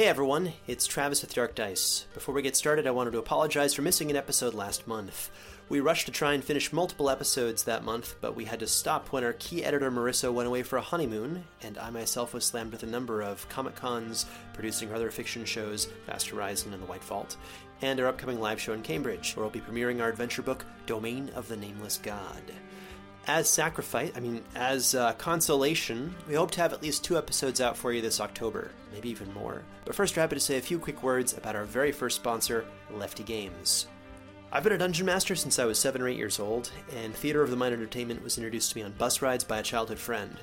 Hey everyone, it's Travis with Dark Dice. Before we get started, I wanted to apologize for missing an episode last month. We rushed to try and finish multiple episodes that month, but we had to stop when our key editor Marisa went away for a honeymoon, and I myself was slammed with a number of Comic Cons, producing other fiction shows, Vast Horizon and The White Vault, and our upcoming live show in Cambridge, where we'll be premiering our adventure book, Domain of the Nameless God. As sacrifice, I mean, as uh, consolation, we hope to have at least two episodes out for you this October, maybe even more. But first, we're happy to say a few quick words about our very first sponsor, Lefty Games. I've been a dungeon master since I was seven or eight years old, and Theater of the Mind Entertainment was introduced to me on bus rides by a childhood friend.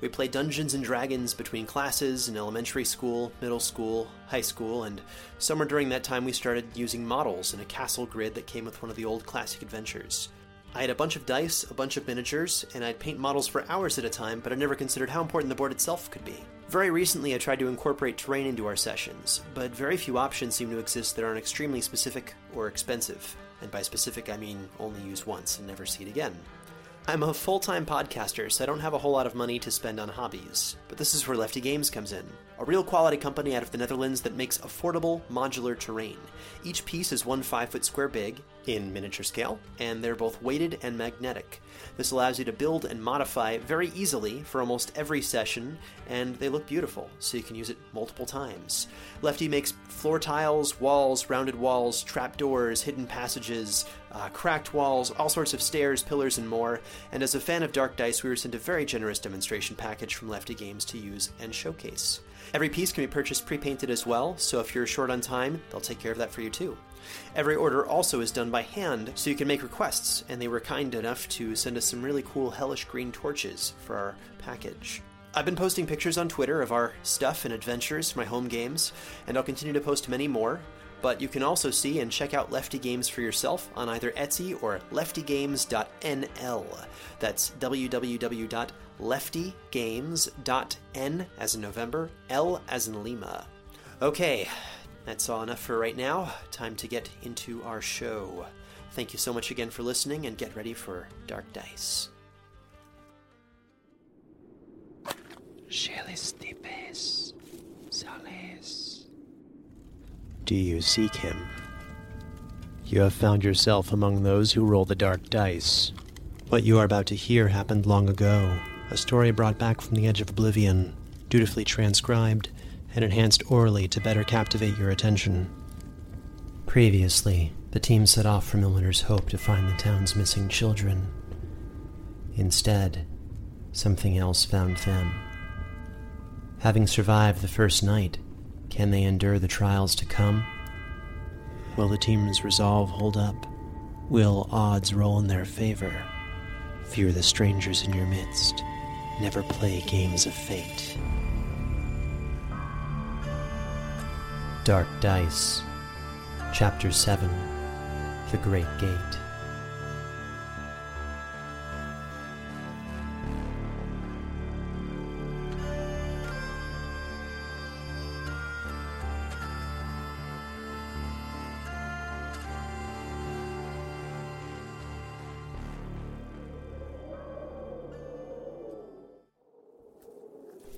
We played Dungeons and Dragons between classes in elementary school, middle school, high school, and somewhere during that time we started using models in a castle grid that came with one of the old classic adventures. I had a bunch of dice, a bunch of miniatures, and I'd paint models for hours at a time, but I never considered how important the board itself could be. Very recently, I tried to incorporate terrain into our sessions, but very few options seem to exist that aren't extremely specific or expensive. And by specific, I mean only use once and never see it again. I'm a full time podcaster, so I don't have a whole lot of money to spend on hobbies. But this is where Lefty Games comes in. A real quality company out of the Netherlands that makes affordable, modular terrain. Each piece is one 5 foot square big, in miniature scale, and they're both weighted and magnetic. This allows you to build and modify very easily for almost every session, and they look beautiful, so you can use it multiple times. Lefty makes floor tiles, walls, rounded walls, trapdoors, hidden passages, uh, cracked walls, all sorts of stairs, pillars, and more. And as a fan of Dark Dice, we were sent a very generous demonstration package from Lefty Games to use and showcase. Every piece can be purchased pre painted as well, so if you're short on time, they'll take care of that for you too. Every order also is done by hand, so you can make requests, and they were kind enough to send us some really cool hellish green torches for our package. I've been posting pictures on Twitter of our stuff and adventures, my home games, and I'll continue to post many more. But you can also see and check out Lefty Games for yourself on either Etsy or leftygames.nl. That's www.leftygames.n as in November, L as in Lima. Okay, that's all enough for right now. Time to get into our show. Thank you so much again for listening and get ready for Dark Dice. Do you seek him? You have found yourself among those who roll the dark dice. What you are about to hear happened long ago, a story brought back from the edge of oblivion, dutifully transcribed and enhanced orally to better captivate your attention. Previously, the team set off from Milner's Hope to find the town's missing children. Instead, something else found them. Having survived the first night, can they endure the trials to come? Will the team's resolve hold up? Will odds roll in their favor? Fear the strangers in your midst. Never play games of fate. Dark Dice, Chapter 7 The Great Gate.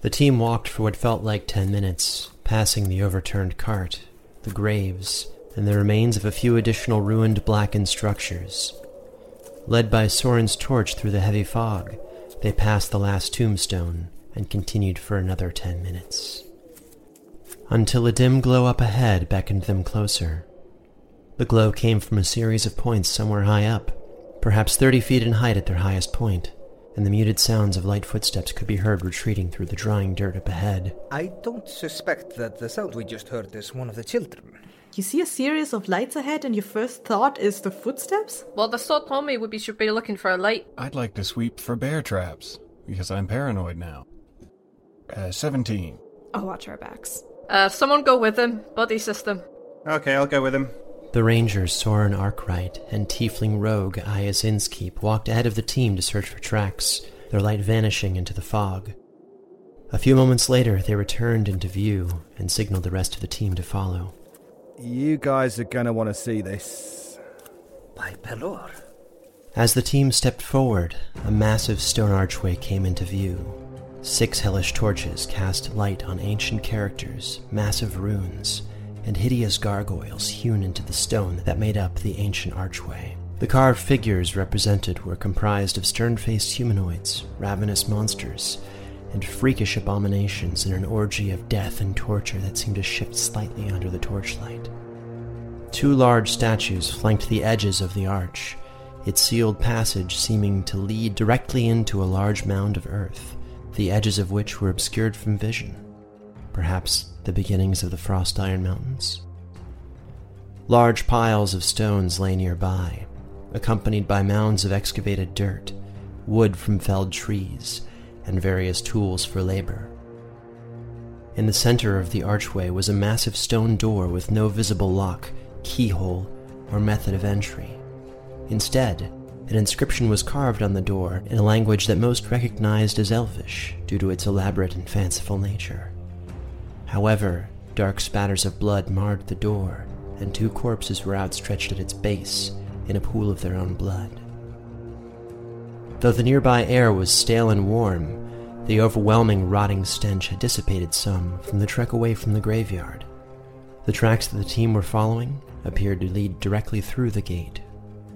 The team walked for what felt like ten minutes, passing the overturned cart, the graves, and the remains of a few additional ruined blackened structures. Led by Soren's torch through the heavy fog, they passed the last tombstone and continued for another ten minutes. Until a dim glow up ahead beckoned them closer. The glow came from a series of points somewhere high up, perhaps thirty feet in height at their highest point and the muted sounds of light footsteps could be heard retreating through the drying dirt up ahead. I don't suspect that the sound we just heard is one of the children. You see a series of lights ahead, and your first thought is the footsteps? Well, the thought told me we should be looking for a light. I'd like to sweep for bear traps, because I'm paranoid now. Uh, 17. I'll watch our backs. Uh, someone go with him. Buddy system. Okay, I'll go with him. The rangers Soren Arkwright and tiefling rogue Iaus Innskeep walked ahead of the team to search for tracks, their light vanishing into the fog. A few moments later, they returned into view and signaled the rest of the team to follow. You guys are gonna want to see this. By Pelor. As the team stepped forward, a massive stone archway came into view. Six hellish torches cast light on ancient characters, massive runes, and hideous gargoyles hewn into the stone that made up the ancient archway. The carved figures represented were comprised of stern faced humanoids, ravenous monsters, and freakish abominations in an orgy of death and torture that seemed to shift slightly under the torchlight. Two large statues flanked the edges of the arch, its sealed passage seeming to lead directly into a large mound of earth, the edges of which were obscured from vision. Perhaps the beginnings of the Frost Iron Mountains? Large piles of stones lay nearby, accompanied by mounds of excavated dirt, wood from felled trees, and various tools for labor. In the center of the archway was a massive stone door with no visible lock, keyhole, or method of entry. Instead, an inscription was carved on the door in a language that most recognized as Elvish due to its elaborate and fanciful nature. However, dark spatters of blood marred the door, and two corpses were outstretched at its base in a pool of their own blood. Though the nearby air was stale and warm, the overwhelming rotting stench had dissipated some from the trek away from the graveyard. The tracks that the team were following appeared to lead directly through the gate,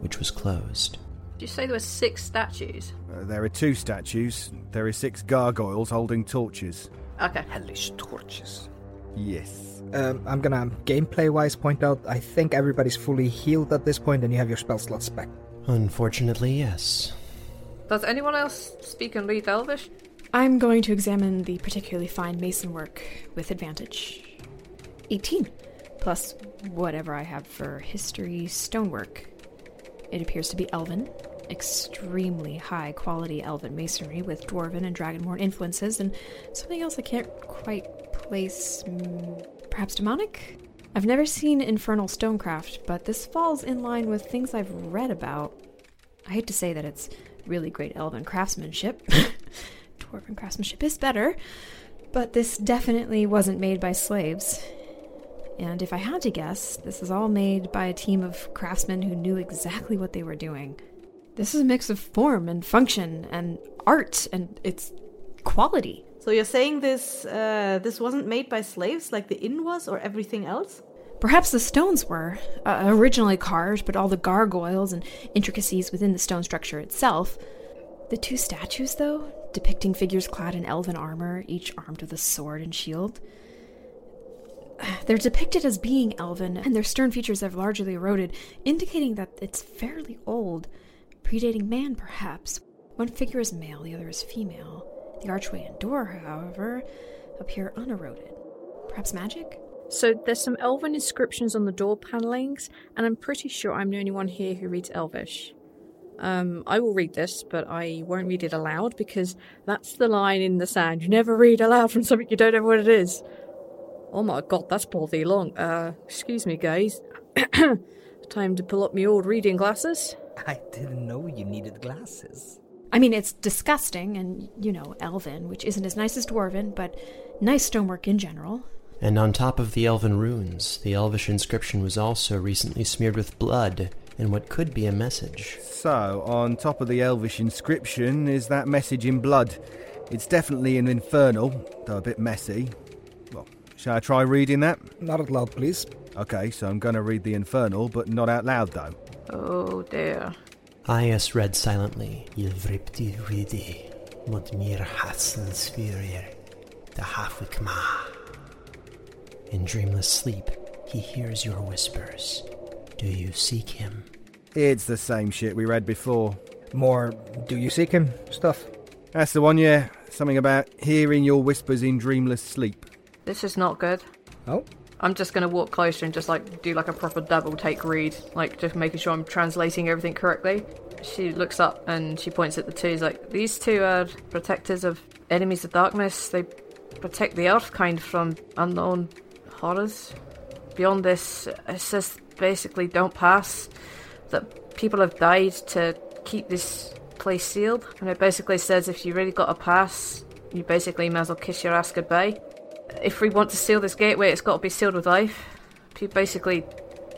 which was closed. Did you say there were six statues? Uh, there are two statues. There are six gargoyles holding torches. Okay. Hellish torches. Yes. Um, I'm gonna gameplay wise point out I think everybody's fully healed at this point and you have your spell slots back. Unfortunately, yes. Does anyone else speak and read Elvish? I'm going to examine the particularly fine mason work with advantage. 18, plus whatever I have for history stonework. It appears to be elven, extremely high quality elven masonry with dwarven and dragonborn influences, and something else I can't quite place. mm, perhaps demonic? I've never seen infernal stonecraft, but this falls in line with things I've read about. I hate to say that it's really great elven craftsmanship. Dwarven craftsmanship is better, but this definitely wasn't made by slaves. And if I had to guess, this is all made by a team of craftsmen who knew exactly what they were doing. This is a mix of form and function and art and its quality. So you're saying this uh, this wasn't made by slaves like the inn was, or everything else? Perhaps the stones were uh, originally carved, but all the gargoyles and intricacies within the stone structure itself. The two statues, though, depicting figures clad in elven armor, each armed with a sword and shield, they're depicted as being elven, and their stern features have largely eroded, indicating that it's fairly old, predating man, perhaps. One figure is male, the other is female. The archway and door, however, appear uneroded. Perhaps magic? So there's some elven inscriptions on the door panelings, and I'm pretty sure I'm the only one here who reads Elvish. Um, I will read this, but I won't read it aloud because that's the line in the sand. You never read aloud from something you don't know what it is. Oh my god, that's bloody long. Uh, excuse me, guys. Time to pull up my old reading glasses. I didn't know you needed glasses. I mean, it's disgusting, and, you know, elven, which isn't as nice as dwarven, but nice stonework in general. And on top of the elven runes, the elvish inscription was also recently smeared with blood in what could be a message. So, on top of the elvish inscription is that message in blood. It's definitely an infernal, though a bit messy. Well, shall I try reading that? Not out loud, please. Okay, so I'm going to read the infernal, but not out loud though. Oh dear. Iaus read silently. Il vripti ridi, modmir hasen svirir, the hafwikma. In dreamless sleep, he hears your whispers. Do you seek him? It's the same shit we read before. More do you seek him stuff? That's the one, yeah. Something about hearing your whispers in dreamless sleep. This is not good. Oh? I'm just gonna walk closer and just like do like a proper double take read, like just making sure I'm translating everything correctly. She looks up and she points at the two. She's like, these two are protectors of enemies of darkness. They protect the earth kind from unknown horrors. Beyond this, it says basically don't pass. That people have died to keep this place sealed, and it basically says if you really got a pass, you basically may as well kiss your ass goodbye. If we want to seal this gateway, it's got to be sealed with life. Basically,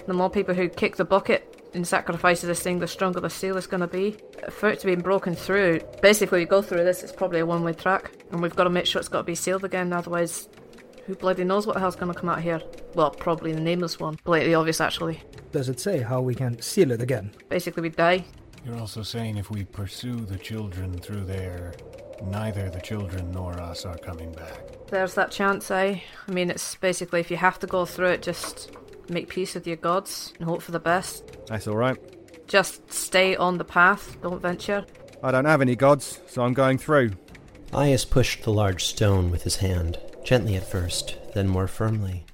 the more people who kick the bucket in sacrifice of this thing, the stronger the seal is going to be. For it to be broken through, basically, we go through this, it's probably a one way track. And we've got to make sure it's got to be sealed again, otherwise, who bloody knows what the hell's going to come out here? Well, probably the nameless one. Blatantly obvious, actually. Does it say how we can seal it again? Basically, we die. You're also saying if we pursue the children through there, neither the children nor us are coming back. There's that chance, eh? I mean, it's basically if you have to go through it, just make peace with your gods and hope for the best. That's all right. Just stay on the path, don't venture. I don't have any gods, so I'm going through. Iaus pushed the large stone with his hand, gently at first, then more firmly.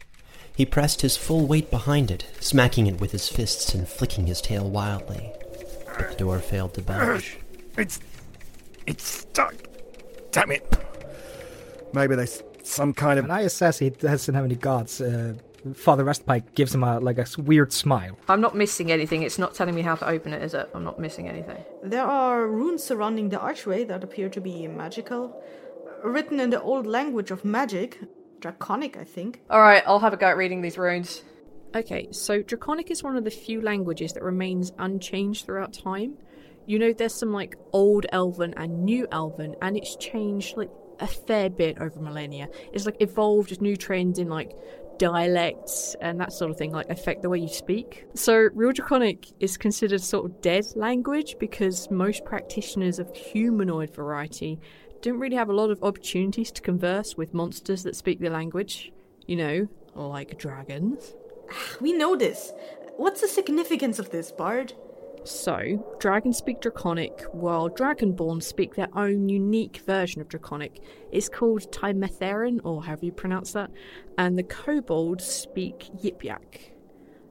He pressed his full weight behind it, smacking it with his fists and flicking his tail wildly. But the door failed to budge. It's. It's stuck. Damn it. Maybe there's some kind of. And Aya says he doesn't have any guards. Uh, Father Westpike gives him a like a weird smile. I'm not missing anything. It's not telling me how to open it, is it? I'm not missing anything. There are runes surrounding the archway that appear to be magical, written in the old language of magic, draconic, I think. All right, I'll have a go at reading these runes. Okay, so Draconic is one of the few languages that remains unchanged throughout time. You know, there's some like old Elven and new Elven, and it's changed like a fair bit over millennia. It's like evolved new trends in like dialects and that sort of thing like affect the way you speak. So Real Draconic is considered sort of dead language because most practitioners of humanoid variety don't really have a lot of opportunities to converse with monsters that speak the language. You know, like dragons. Ah, we know this. What's the significance of this, Bard? So, dragons speak Draconic, while Dragonborn speak their own unique version of Draconic. It's called Timetherin, or however you pronounce that, and the kobolds speak Yip-Yak.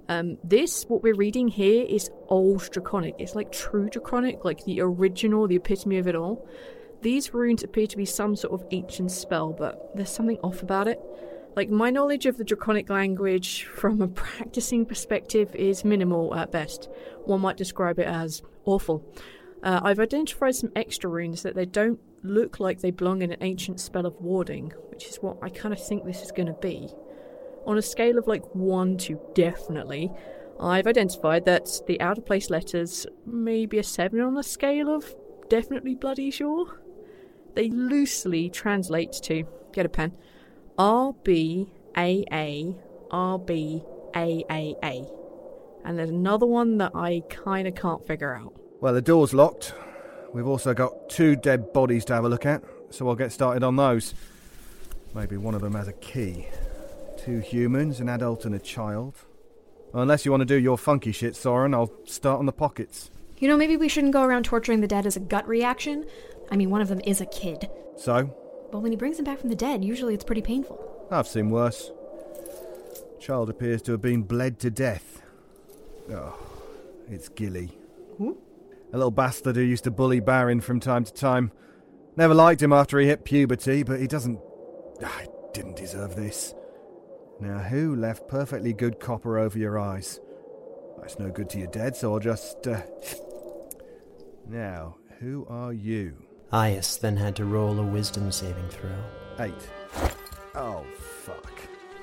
Um, this, what we're reading here, is old Draconic. It's like true Draconic, like the original, the epitome of it all. These runes appear to be some sort of ancient spell, but there's something off about it. Like, my knowledge of the Draconic language from a practicing perspective is minimal at best. One might describe it as awful. Uh, I've identified some extra runes that they don't look like they belong in an ancient spell of warding, which is what I kind of think this is going to be. On a scale of like 1 to definitely, I've identified that the out of place letters may be a 7 on a scale of definitely bloody sure. They loosely translate to, get a pen, R B A A R B A A A. And there's another one that I kind of can't figure out. Well, the door's locked. We've also got two dead bodies to have a look at, so I'll get started on those. Maybe one of them has a key. Two humans, an adult, and a child. Unless you want to do your funky shit, Soren, I'll start on the pockets. You know, maybe we shouldn't go around torturing the dead as a gut reaction. I mean, one of them is a kid. So, But when he brings them back from the dead, usually it's pretty painful. I've seen worse. Child appears to have been bled to death. Oh, it's Gilly. Who? A little bastard who used to bully Baron from time to time. Never liked him after he hit puberty, but he doesn't. I didn't deserve this. Now, who left perfectly good copper over your eyes? That's no good to your dead, so I'll just. Uh... Now, who are you? Iaus then had to roll a wisdom saving throw. Eight. Oh, fuck.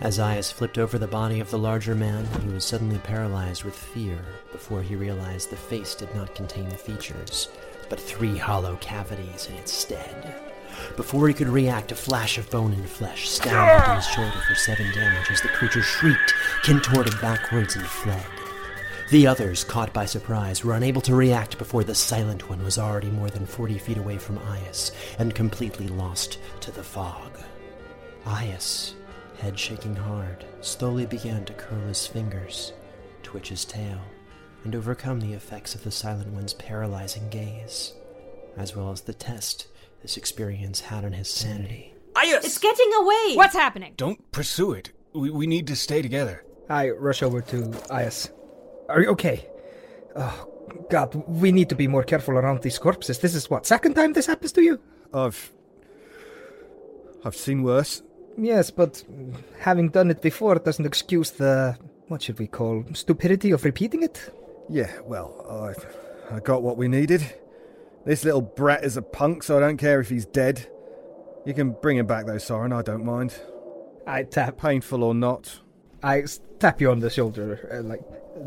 As Iaus flipped over the body of the larger man, he was suddenly paralyzed with fear before he realized the face did not contain features, but three hollow cavities in its stead. Before he could react, a flash of bone and flesh stabbed into his shoulder for seven damage as the creature shrieked, contorted backwards, and fled. The others, caught by surprise, were unable to react before the silent one was already more than 40 feet away from Iaus and completely lost to the fog. Iaus, head shaking hard, slowly began to curl his fingers, twitch his tail, and overcome the effects of the silent one's paralyzing gaze, as well as the test this experience had on his sanity. Iaus! It's getting away! What's happening? Don't pursue it. We, we need to stay together. I rush over to Iaus. Are you okay? Oh, God, we need to be more careful around these corpses. This is what, second time this happens to you? I've. I've seen worse. Yes, but having done it before doesn't excuse the. what should we call? stupidity of repeating it? Yeah, well, I, I got what we needed. This little brat is a punk, so I don't care if he's dead. You can bring him back though, Soren, I don't mind. I tap. Painful or not. I tap you on the shoulder. Uh, like,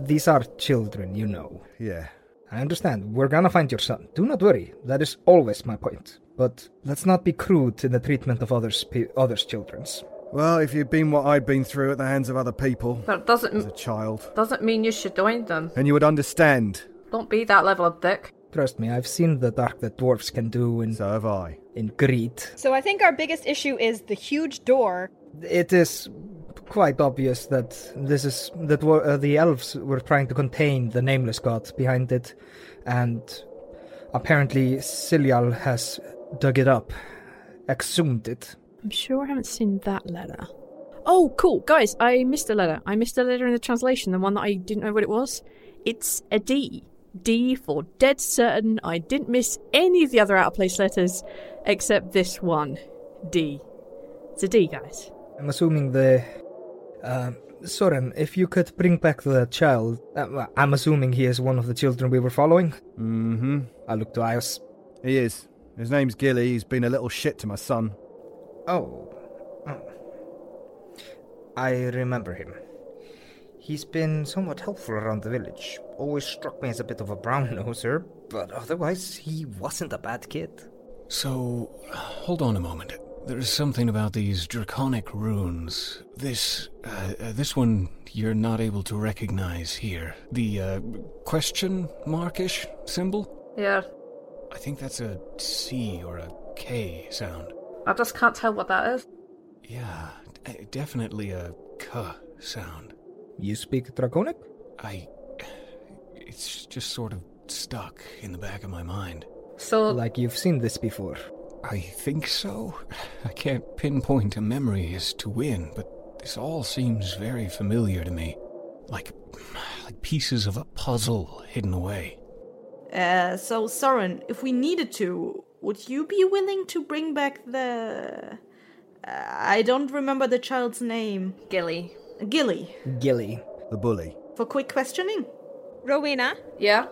these are children, you know. Yeah. I understand. We're gonna find your son. Do not worry. That is always my point. But let's not be crude in the treatment of others, pe- others' children's. Well, if you'd been what I'd been through at the hands of other people But it doesn't as a child, doesn't mean you should join them. then you would understand. Don't be that level of dick. Trust me, I've seen the dark that dwarfs can do in, So have I. in greed. So I think our biggest issue is the huge door. It is quite obvious that this is that uh, the elves were trying to contain the nameless god behind it, and apparently Cilial has dug it up, exhumed it. I'm sure I haven't seen that letter. Oh, cool. Guys, I missed a letter. I missed a letter in the translation, the one that I didn't know what it was. It's a D. D for dead certain. I didn't miss any of the other out of place letters except this one. D. It's a D, guys. I'm assuming the. Uh, Soren, if you could bring back the child. Uh, I'm assuming he is one of the children we were following. Mm hmm. I look to Iaus. He is. His name's Gilly. He's been a little shit to my son. Oh. oh. I remember him. He's been somewhat helpful around the village. Always struck me as a bit of a brown noser, but otherwise, he wasn't a bad kid. So, hold on a moment. There's something about these draconic runes. This, uh, uh, this one you're not able to recognize here. The uh, question markish symbol. Yeah, I think that's a C or a K sound. I just can't tell what that is. Yeah, d- definitely a K sound. You speak Draconic? I. It's just sort of stuck in the back of my mind. So, Like you've seen this before. I think so. I can't pinpoint a memory as to when, but this all seems very familiar to me. Like, like pieces of a puzzle hidden away. Uh, so, Soren, if we needed to, would you be willing to bring back the. Uh, I don't remember the child's name. Gilly. Gilly. Gilly. The bully. For quick questioning. Rowena, Yeah?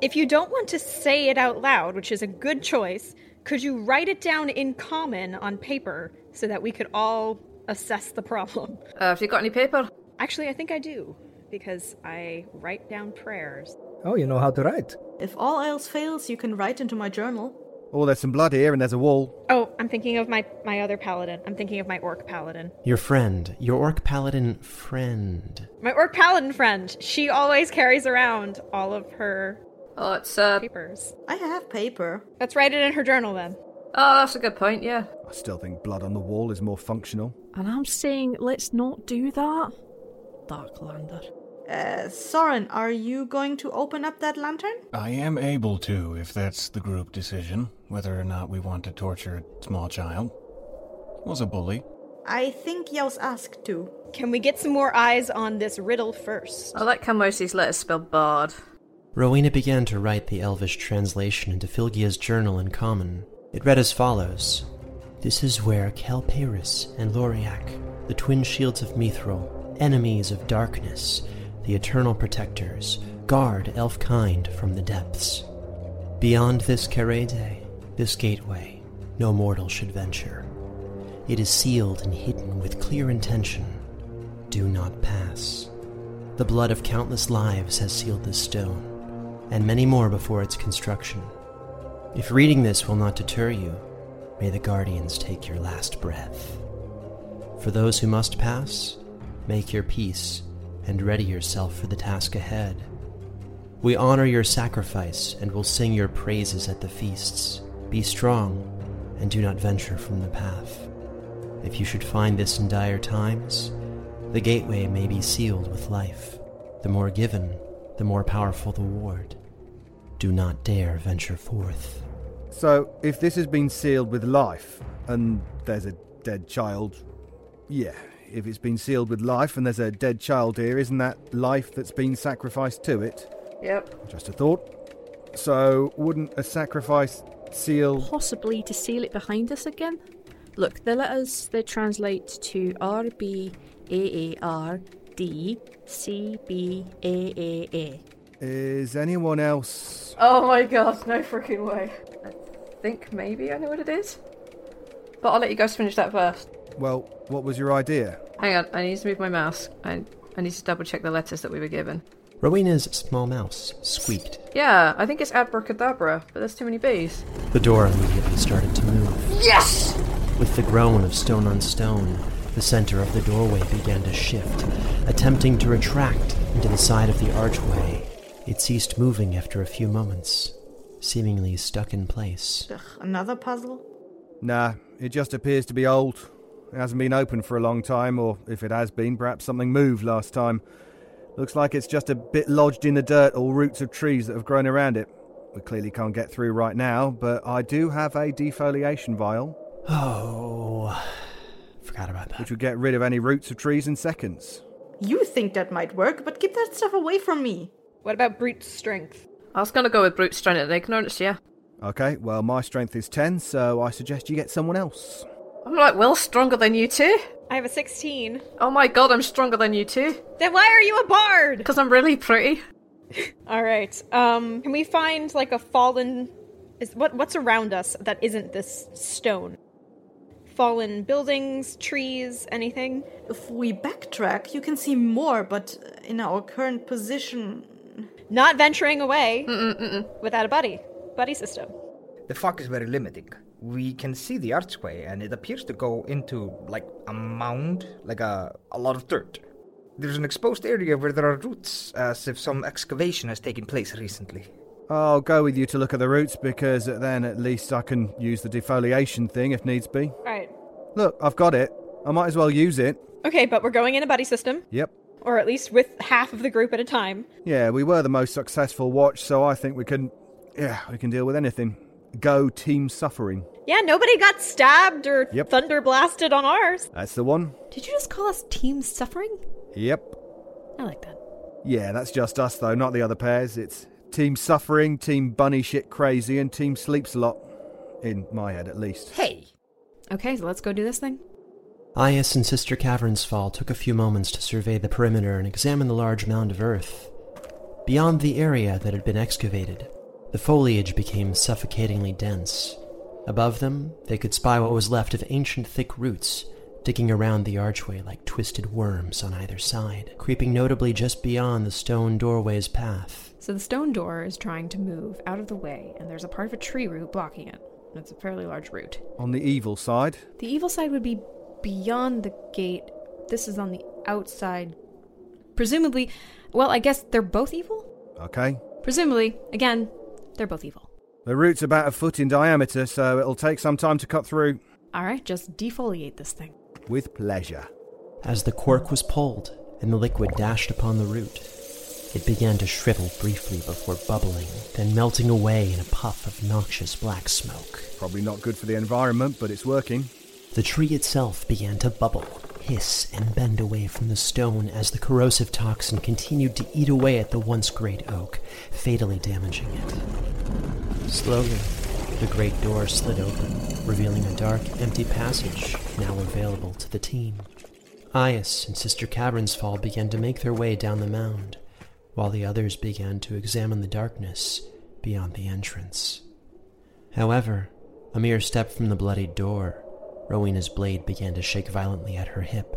if you don't want to say it out loud, which is a good choice, could you write it down in common on paper so that we could all assess the problem? Uh, have you got any paper? Actually, I think I do, because I write down prayers. Oh, you know how to write. If all else fails, you can write into my journal. Oh, there's some blood here and there's a wall. Oh, I'm thinking of my, my other paladin. I'm thinking of my orc paladin. Your friend, your orc paladin friend. My orc paladin friend. She always carries around all of her Oh, it's, uh. papers. I have paper. Let's write it in her journal then. Oh, that's a good point, yeah. I still think blood on the wall is more functional. And I'm saying, let's not do that. Darklander. Uh, Soren, are you going to open up that lantern? I am able to, if that's the group decision, whether or not we want to torture a small child. Was a bully. I think Iaus asked to. Can we get some more eyes on this riddle first? I like how most of these letters spell bard. Rowena began to write the elvish translation into Flygia's journal in common. It read as follows This is where Kelparis and Loriak, the twin shields of Mithril, enemies of darkness, the eternal protectors, guard elf kind from the depths. Beyond this Kerede, this gateway, no mortal should venture. It is sealed and hidden with clear intention. Do not pass. The blood of countless lives has sealed this stone, and many more before its construction. If reading this will not deter you, may the Guardians take your last breath. For those who must pass, make your peace and ready yourself for the task ahead. We honor your sacrifice and will sing your praises at the feasts. Be strong and do not venture from the path. If you should find this in dire times, the gateway may be sealed with life. The more given, the more powerful the ward. Do not dare venture forth. So, if this has been sealed with life and there's a dead child, yeah. If it's been sealed with life and there's a dead child here, isn't that life that's been sacrificed to it? Yep. Just a thought. So, wouldn't a sacrifice seal. Possibly to seal it behind us again? Look, the letters they translate to R B A A R D C B A A A. Is anyone else. Oh my god, no freaking way. I think maybe I know what it is. But I'll let you guys finish that first. Well, what was your idea? Hang on, I need to move my mouse. I, I need to double check the letters that we were given. Rowena's small mouse squeaked. Yeah, I think it's abracadabra, but there's too many bees. The door immediately started to move. Yes! With the groan of stone on stone, the center of the doorway began to shift, attempting to retract into the side of the archway. It ceased moving after a few moments, seemingly stuck in place. Ugh, another puzzle? Nah, it just appears to be old. It hasn't been open for a long time, or if it has been, perhaps something moved last time. Looks like it's just a bit lodged in the dirt or roots of trees that have grown around it. We clearly can't get through right now, but I do have a defoliation vial, Oh, forgot about that. which would get rid of any roots of trees in seconds. You think that might work, but keep that stuff away from me. What about brute strength? I was gonna go with brute strength and ignorance, yeah. Okay, well, my strength is 10, so I suggest you get someone else. I'm like well stronger than you two. I have a 16. Oh my god, I'm stronger than you two. Then why are you a bard? Because I'm really pretty. All right. Um, can we find like a fallen? Is what what's around us that isn't this stone? Fallen buildings, trees, anything? If we backtrack, you can see more, but in our current position. Not venturing away without a buddy. Buddy system. The fog is very limiting. We can see the archway, and it appears to go into like a mound, like a, a lot of dirt. There's an exposed area where there are roots, as if some excavation has taken place recently. I'll go with you to look at the roots because then at least I can use the defoliation thing if needs be. All right. Look, I've got it. I might as well use it. Okay, but we're going in a buddy system, Yep. Or at least with half of the group at a time. Yeah, we were the most successful watch, so I think we can. Yeah, we can deal with anything. Go team suffering. Yeah, nobody got stabbed or Yep. thunder blasted on ours. That's the one. Did you just call us Team Suffering? Yep. I like that. Yeah, that's just us though, not the other pairs. It's team suffering, team bunny shit crazy, and team sleeps a lot. In my head, at least. Hey! Okay, so let's go do this thing. Iaus and Sister Caverns Fall took a few moments to survey the perimeter and examine the large mound of earth. Beyond the area that had been excavated, the foliage became suffocatingly dense. Above them, they could spy what was left of ancient thick roots, digging around the archway like twisted worms on either side, creeping notably just beyond the stone doorway's path. So the stone door is trying to move out of the way, and there's a part of a tree root blocking it. It's a fairly large root. On the evil side, The evil side would be beyond the gate. This is on the outside. Presumably, well, I guess they're both evil? okay? Presumably, again, they're both evil. The root's about a foot in diameter, so it'll take some time to cut through. Alright, just defoliate this thing. With pleasure. As the cork was pulled and the liquid dashed upon the root, it began to shrivel briefly before bubbling, then melting away in a puff of noxious black smoke. Probably not good for the environment, but it's working. The tree itself began to bubble, hiss, and bend away from the stone as the corrosive toxin continued to eat away at the once great oak, fatally damaging it. Slowly, the great door slid open, revealing a dark, empty passage now available to the team. Iaus and Sister Caverns Fall began to make their way down the mound, while the others began to examine the darkness beyond the entrance. However, a mere step from the bloodied door, Rowena's blade began to shake violently at her hip.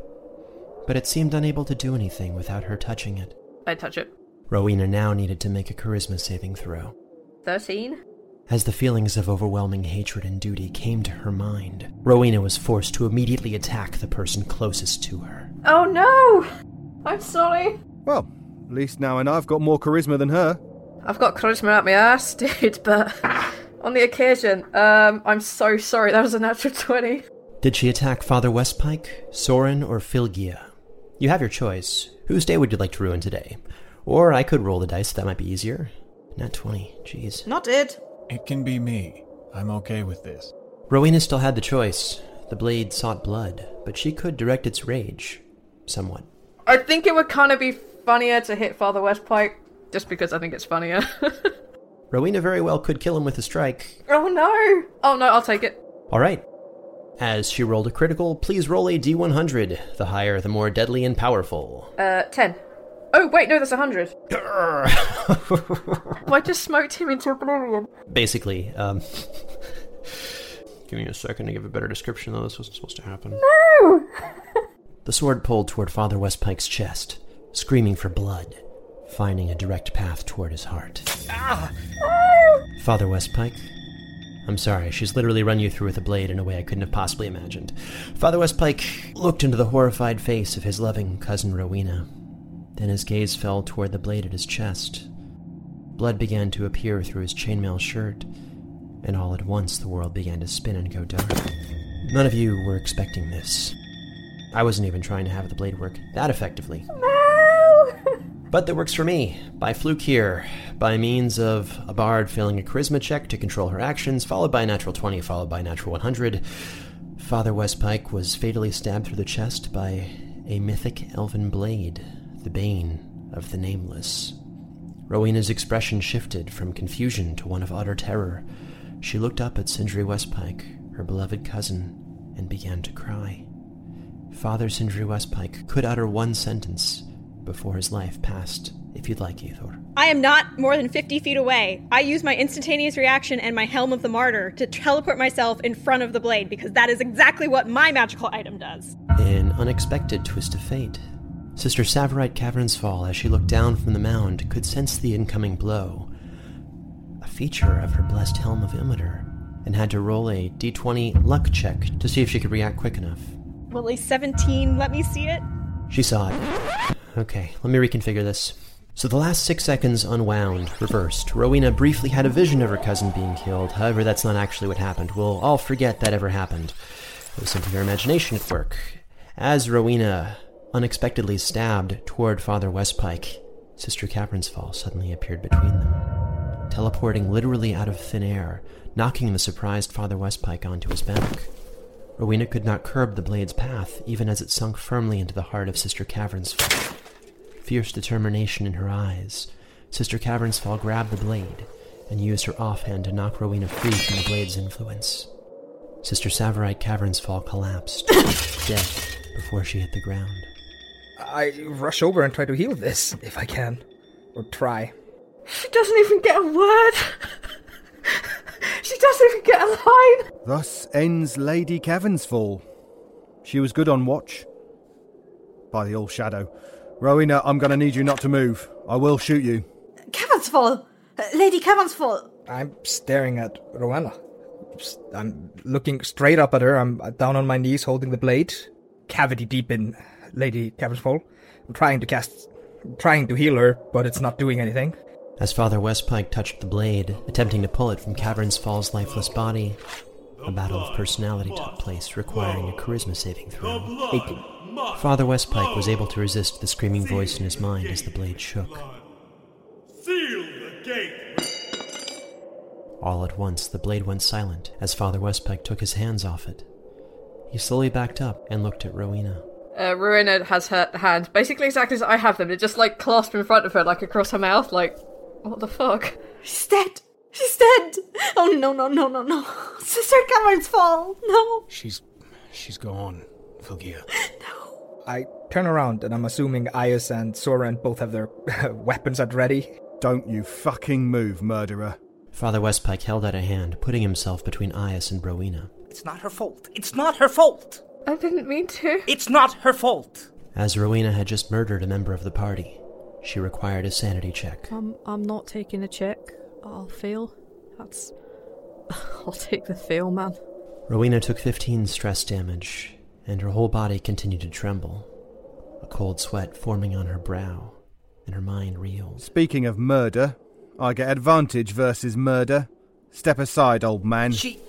But it seemed unable to do anything without her touching it. I touch it. Rowena now needed to make a charisma saving throw. 13? As the feelings of overwhelming hatred and duty came to her mind, Rowena was forced to immediately attack the person closest to her. Oh no! I'm sorry. Well, at least now I know I've got more charisma than her. I've got charisma out my ass, dude, but on the occasion, um, I'm so sorry. That was a natural 20. Did she attack Father Westpike, Soren, or Flygia? You have your choice. Whose day would you like to ruin today? Or I could roll the dice, that might be easier. Not 20, jeez. Not it. It can be me. I'm okay with this. Rowena still had the choice. The blade sought blood, but she could direct its rage. Somewhat. I think it would kind of be funnier to hit Father Westpike, just because I think it's funnier. Rowena very well could kill him with a strike. oh no! Oh no, I'll take it. Alright. As she rolled a critical, please roll a d100. The higher, the more deadly and powerful. Uh, 10. Oh, wait, no, that's 100. I just smoked him into oblivion. Basically, um. give me a second to give a better description, though. This wasn't supposed to happen. No! The sword pulled toward Father Westpike's chest, screaming for blood. finding a direct path toward his heart. Ah! Father Westpike, I'm sorry, she's literally run you through with a blade in a way I couldn't have possibly imagined. Father Westpike looked into the horrified face of his loving cousin Rowena. Then his gaze fell toward the blade at his chest. Blood began to appear through his chainmail shirt, and all at once the world began to spin and go dark. None of you were expecting this. I wasn't even trying to have the blade work that effectively. But that works for me. By fluke here, by means of a bard failing a charisma check to control her actions, followed by a natural 20, followed by a natural 100, Father Westpike was fatally stabbed through the chest by a mythic elven blade, the bane of the nameless. Rowena's expression shifted from confusion to one of utter terror. She looked up at Sindri Westpike, her beloved cousin, and began to cry. Father Sindri Westpike could utter one sentence before his life passed, if you'd like, Eyþór. I am not more than 50 feet away. I use my instantaneous reaction and my Helm of the Martyr to teleport myself in front of the blade because that is exactly what my magical item does. An unexpected twist of fate. Sister Tsavorite Cavern's Fall, as she looked down from the mound, could sense the incoming blow, a feature of her blessed Helm of Imiter, and had to roll a d20 luck check to see if she could react quick enough. Will a 17 let me see it? She saw it. Okay, let me reconfigure this. So the last six seconds unwound, reversed. Rowena briefly had a vision of her cousin being killed. However, that's not actually what happened. We'll all forget that ever happened. It was simply her imagination at work. As Rowena unexpectedly stabbed toward Father Westpike, Sister Caverns Fall suddenly appeared between them, teleporting literally out of thin air, knocking the surprised Father Westpike onto his back. Rowena could not curb the blade's path, even as it sunk firmly into the heart of Sister Caverns. Fierce determination in her eyes, Sister Caverns Fall grabbed the blade and used her offhand to knock Rowena free from the blade's influence. Sister Tsavorite Caverns Fall collapsed, dead, before she hit the ground. I rush over and try to heal this, if I can. Or try. She doesn't even get a word. she doesn't even get a line. Thus ends Lady Caverns Fall. She was good on watch. By the All Shadow. Rowena, I'm gonna need you not to move. I will shoot you. Cavernsfall! Uh, Lady Cavernsfall! I'm staring at Rowena. I'm looking straight up at her. I'm down on my knees holding the blade, cavity deep in Lady Cavernsfall. I'm trying to cast, trying to heal her, but it's not doing anything. As Father Westpike touched the blade, attempting to pull it from Caverns Fall's lifeless body, a battle of personality took place, requiring a charisma saving throw. 18. Father Westpike was able to resist the screaming voice in his mind as the blade shook. Seal the gate. All at once, the blade went silent as Father Westpike took his hands off it. He slowly backed up and looked at Rowena. Uh, Rowena has her hands basically exactly as I have them. They're just like clasped in front of her, like across her mouth. Like, what the fuck? She's dead! She's dead! Oh no, no, no, no, no. Sister Cavernsfall! No! She's. she's gone, Flygia. I turn around and I'm assuming Iaus and Soren both have their weapons at ready. Don't you fucking move, murderer. Father Westpike held out a hand, putting himself between Iaus and Rowena. It's not her fault. It's not her fault. I didn't mean to. It's not her fault. As Rowena had just murdered a member of the party, she required a sanity check. I'm, I'm not taking a check. I'll fail. That's. I'll take the fail, man. Rowena took 15 stress damage, and her whole body continued to tremble, a cold sweat forming on her brow, and her mind reeled. Speaking of murder, I get advantage versus murder. Step aside, old man. She.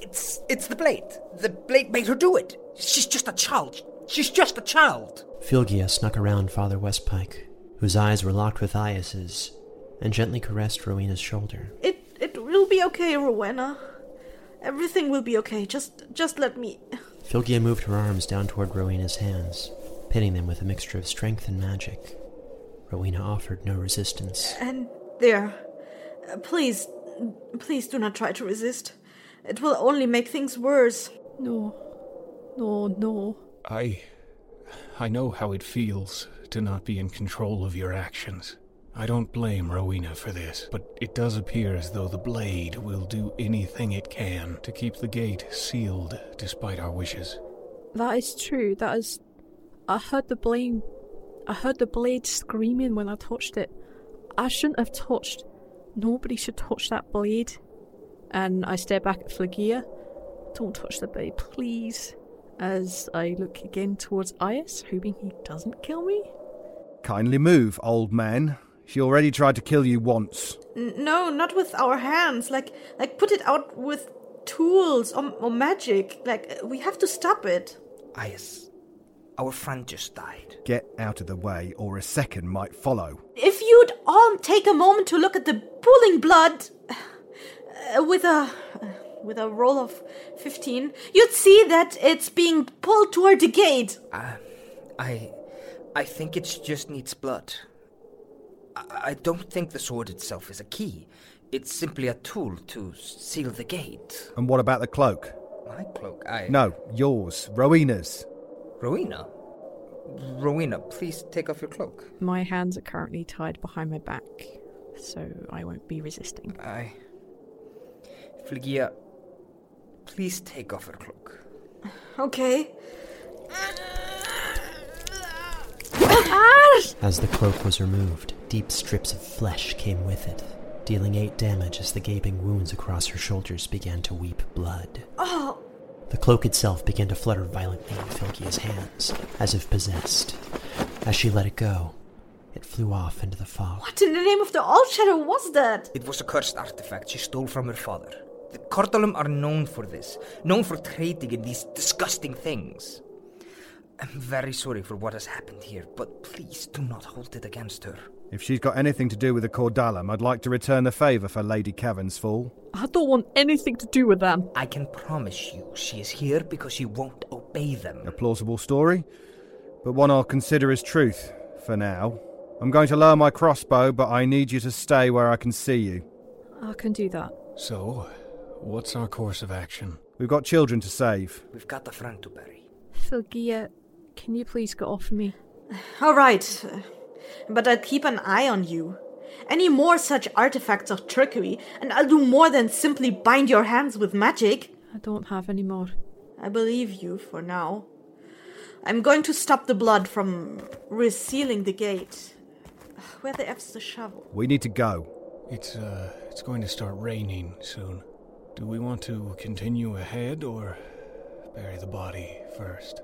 It's it's the blade. The blade made her do it. She's just a child. She's just a child. Flygia snuck around Father Westpike, whose eyes were locked with Iaus's, and gently caressed Rowena's shoulder. It it will be okay, Rowena. Everything will be okay. Just just let me. Flygia moved her arms down toward Rowena's hands, pinning them with a mixture of strength and magic. Rowena offered no resistance. And there. Please, please do not try to resist. It will only make things worse. No. No, no. I. I know how it feels to not be in control of your actions. I don't blame Rowena for this, but it does appear as though the blade will do anything it can to keep the gate sealed despite our wishes. That is true. That is. I heard the blame I heard the blade screaming when I touched it. I shouldn't have touched. Nobody should touch that blade. And I stare back at Flygia. Don't touch the blade, please. As I look again towards Iaus, hoping he doesn't kill me. Kindly move, old man. She already tried to kill you once. N- no, not with our hands. Like, like put it out with tools or, or magic. Like, we have to stop it. Iaus, our friend just died. Get out of the way, or a second might follow. If you'd all take a moment to look at the pooling blood uh, with a uh, with a roll of 15, you'd see that it's being pulled toward the gate. Uh, I. I think it just needs blood. I, I don't think the sword itself is a key. It's simply a tool to seal the gate. And what about the cloak? My cloak? I. No, yours. Rowena's. Rowena? Rowena, please take off your cloak. My hands are currently tied behind my back, so I won't be resisting. I. Flygia, please take off your cloak. Okay. As the cloak was removed, deep strips of flesh came with it, dealing eight damage as the gaping wounds across her shoulders began to weep blood. Oh, The cloak itself began to flutter violently in Flygia's hands, as if possessed. As she let it go, it flew off into the fog. what in the name of the All Shadow was that? It was a cursed artifact she stole from her father. The Cordalum are known for this, known for trading in these disgusting things. I'm very sorry for what has happened here, but please do not hold it against her. If she's got anything to do with the Cordalum, I'd like to return the favour for Lady Cavernsfall. I don't want anything to do with them. I can promise you she is here because she won't obey them. A plausible story, but one I'll consider as truth for now. I'm going to lower my crossbow, but I need you to stay where I can see you. I can do that. So, what's our course of action? We've got children to save. We've got a friend to bury. Flygia, can you please get off me? All right, uh, but I'll keep an eye on you. Any more such artifacts of trickery, and I'll do more than simply bind your hands with magic. I don't have any more. I believe you for now. I'm going to stop the blood from resealing the gate. Where the F's the shovel? We need to go. It's uh it's going to start raining soon. Do we want to continue ahead or bury the body first?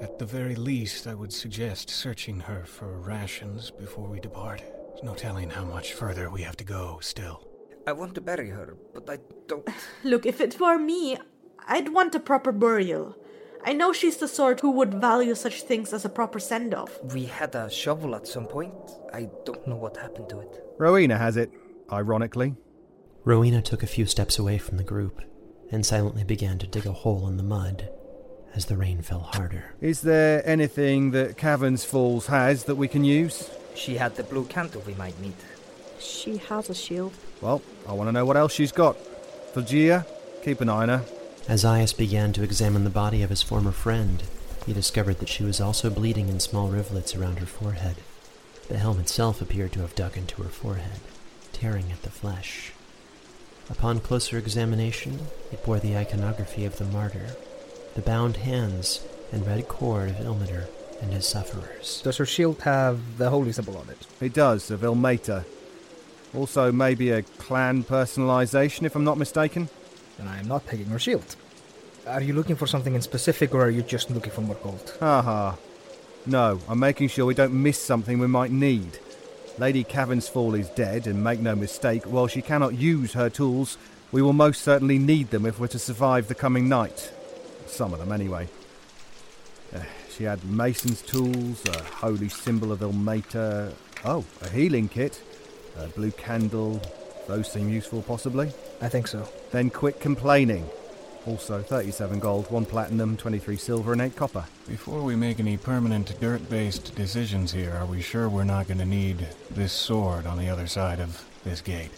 At the very least, I would suggest searching her for rations before we depart. There's no telling how much further we have to go still. I want to bury her, but I don't. Look, if it were me, I'd want a proper burial. I know she's the sort who would value such things as a proper send off. We had a shovel at some point. I don't know what happened to it. Rowena has it, ironically. Rowena took a few steps away from the group and silently began to dig a hole in the mud as the rain fell harder. Is there anything that Cavernsfall's has that we can use? She had the blue candle we might need. She has a shield. Well, I want to know what else she's got. Flygia, keep an eye on her. As Iaus began to examine the body of his former friend, he discovered that she was also bleeding in small rivulets around her forehead. The helm itself appeared to have dug into her forehead, tearing at the flesh. Upon closer examination, it bore the iconography of the martyr, the bound hands and red cord of Ilmater and his sufferers. Does her shield have the holy symbol on it? It does, of Ilmater. Also, maybe a clan personalization, if I'm not mistaken. Then I am not taking her shield. Are you looking for something in specific, or are you just looking for more gold? Haha. No, I'm making sure we don't miss something we might need. Lady Cavernsfall is dead, and make no mistake, while she cannot use her tools, we will most certainly need them if we're to survive the coming night. Some of them, anyway. Uh, she had mason's tools, a holy symbol of Ilmater. Oh, a healing kit, a blue candle. Those seem useful, possibly. I think so. Then quit complaining. Also, 37 gold, 1 platinum, 23 silver, and 8 copper. Before we make any permanent dirt based decisions here, are we sure we're not going to need this sword on the other side of this gate?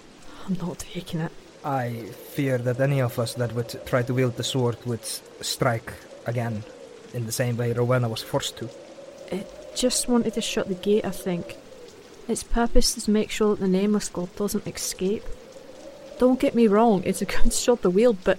I'm not taking it. I fear that any of us that would try to wield the sword would strike again in the same way Rowena was forced to. It just wanted to shut the gate, I think. Its purpose is to make sure that the Nameless God doesn't escape. Don't get me wrong, it's a good shot to wield, but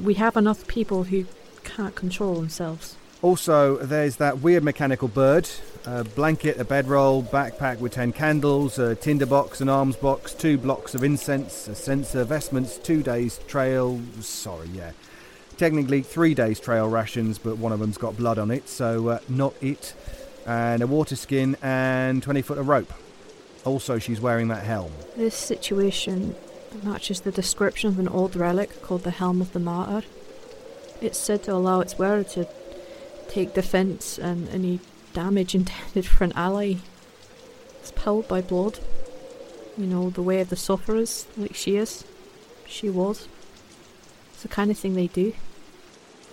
we have enough people who can't control themselves. Also, there's that weird mechanical bird. A blanket, a bedroll, backpack with 10 candles, a tinderbox, an arms box, two blocks of incense, a censer, vestments, two days trail. Sorry, yeah. Technically, three days trail rations, but one of them's got blood on it, so uh, not it. And a water skin and 20 foot of rope. Also, she's wearing that helm. This situation matches the description of an old relic called the Helm of the Martyr. It's said to allow its wearer to take defense and any damage intended for an ally. It's powered by blood. You know, the way of the sufferers, like she is. She was. It's the kind of thing they do.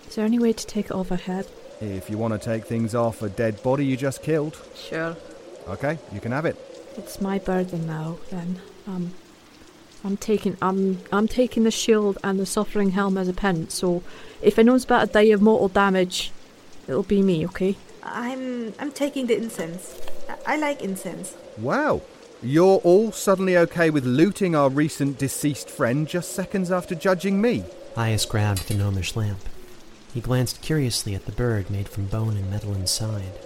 Is there any way to take it off her head? If you want to take things off a dead body you just killed, Sure. okay, you can have it. It's my burden now, then. Um, I'm taking I'm I'm taking the shield and the suffering helm as a penance. So, if anyone's about to die of mortal damage, it'll be me. Okay? I'm I'm taking the incense. I, I like incense. Wow. You're all suddenly okay with looting our recent deceased friend just seconds after judging me. Iaus grabbed the gnomish lamp. He glanced curiously at the bird made from bone and metal inside.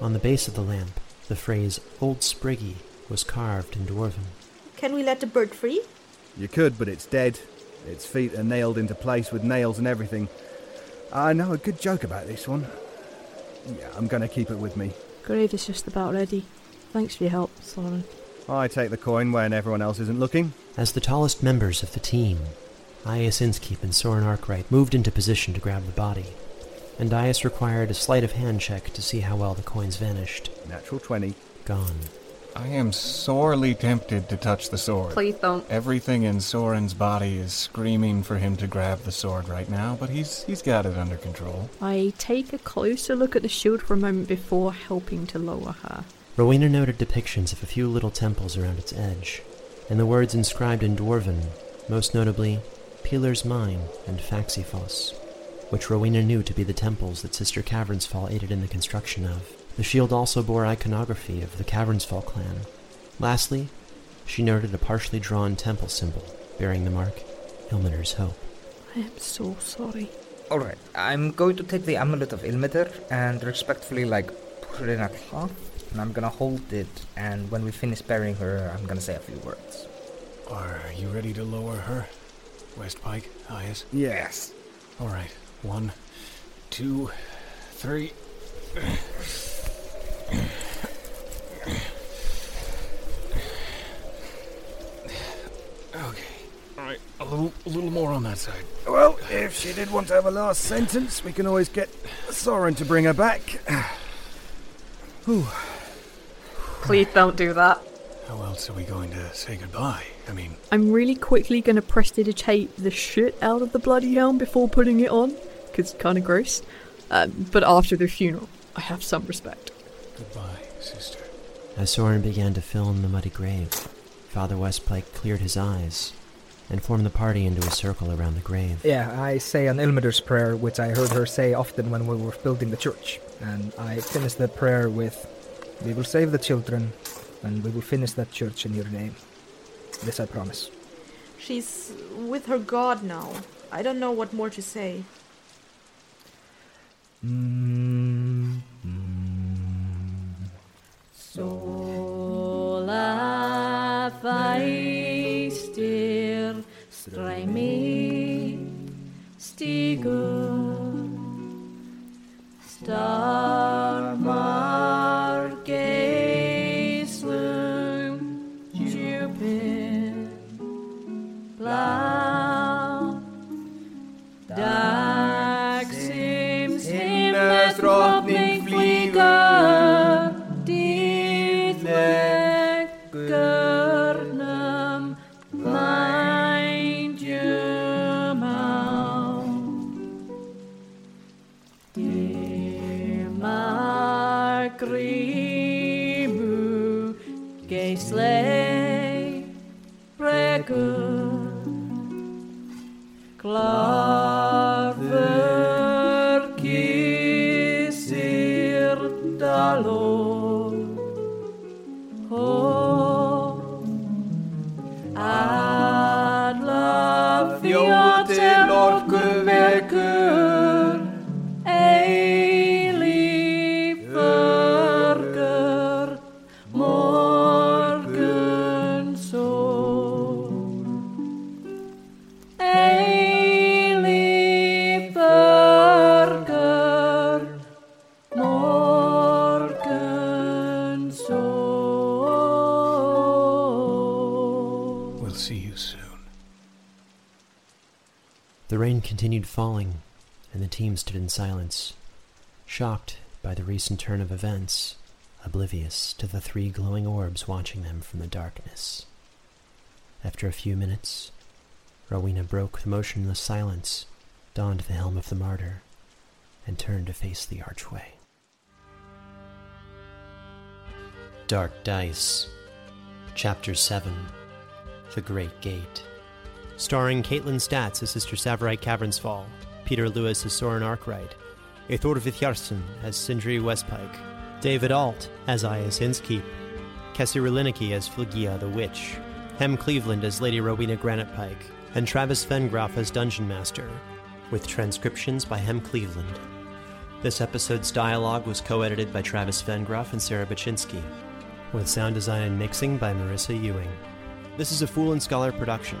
On the base of the lamp, the phrase Old Spriggy was carved in Dwarven. Can we let the bird free? You could, but it's dead. Its feet are nailed into place with nails and everything. I know a good joke about this one. Yeah, I'm gonna keep it with me. Grave is just about ready. Thanks for your help, Soren. I take the coin when everyone else isn't looking. As the tallest members of the team, Iaus Innskeep and Soren Arkwright moved into position to grab the body, and Iaus required a sleight of hand check to see how well the coins vanished. Natural 20. Gone. I am sorely tempted to touch the sword. Please don't. Everything in Soren's body is screaming for him to grab the sword right now, but he's he's got it under control. I take a closer look at the shield for a moment before helping to lower her. Rowena noted depictions of a few little temples around its edge, and the words inscribed in Dwarven, most notably Peeler's Mine and Faxifos, which Rowena knew to be the temples that Sister Caverns Cavernsfall aided in the construction of. The shield also bore iconography of the Cavernsfall clan. Lastly, she noted a partially drawn temple symbol bearing the mark Ilmater's Hope. I am so sorry. Alright, I'm going to take the amulet of Ilmater and respectfully, like, put it in a cloth. And I'm gonna hold it, and when we finish burying her, I'm gonna say a few words. Are you ready to lower her? West Pike, Iaus? Yes. All right. One, two, three. Okay. All right. A little, a little more on that side. Well, if she did want to have a last sentence, we can always get Soren to bring her back. Whew. Please don't do that. How else are we going to say goodbye? I mean, I'm really quickly going to prestidigitate the shit out of the bloody helm before putting it on, because it's kind of gross. Um, but after the funeral, I have some respect. Goodbye, sister. As Soren began to fill in the muddy grave, Father Westpike cleared his eyes and formed the party into a circle around the grave. Yeah, I say an Ilmater's prayer, which I heard her say often when we were building the church. And I finish that prayer with, We will save the children, and we will finish that church in your name. This I promise. She's with her god now. I don't know what more to say. Mm, Sola feistir stræmi stígur Starmar The rain continued falling, and the team stood in silence, shocked by the recent turn of events, oblivious to the three glowing orbs watching them from the darkness. After a few minutes, Rowena broke the motionless silence, donned the helm of the martyr, and turned to face the archway. Dark Dice, Chapter 7 The Great Gate. Starring Kaitlin Statz as Sister Tsavorite Cavernsfall, Peter Lewis as Soren Arkwright, Eyþór Viðarsson as Sindri Westpike, David Ault as Iaus Innskeep, Kessi Riliniki as Flygia the Witch, Hem Cleveland as Lady Rowena Granitepike, and Travis Vengroff as Dungeon Master, with transcriptions by Hem Cleveland. This episode's dialogue was co edited by Travis Vengroff and Sarah Buchynski, with sound design and mixing by Marisa Ewing. This is a Fool and Scholar production.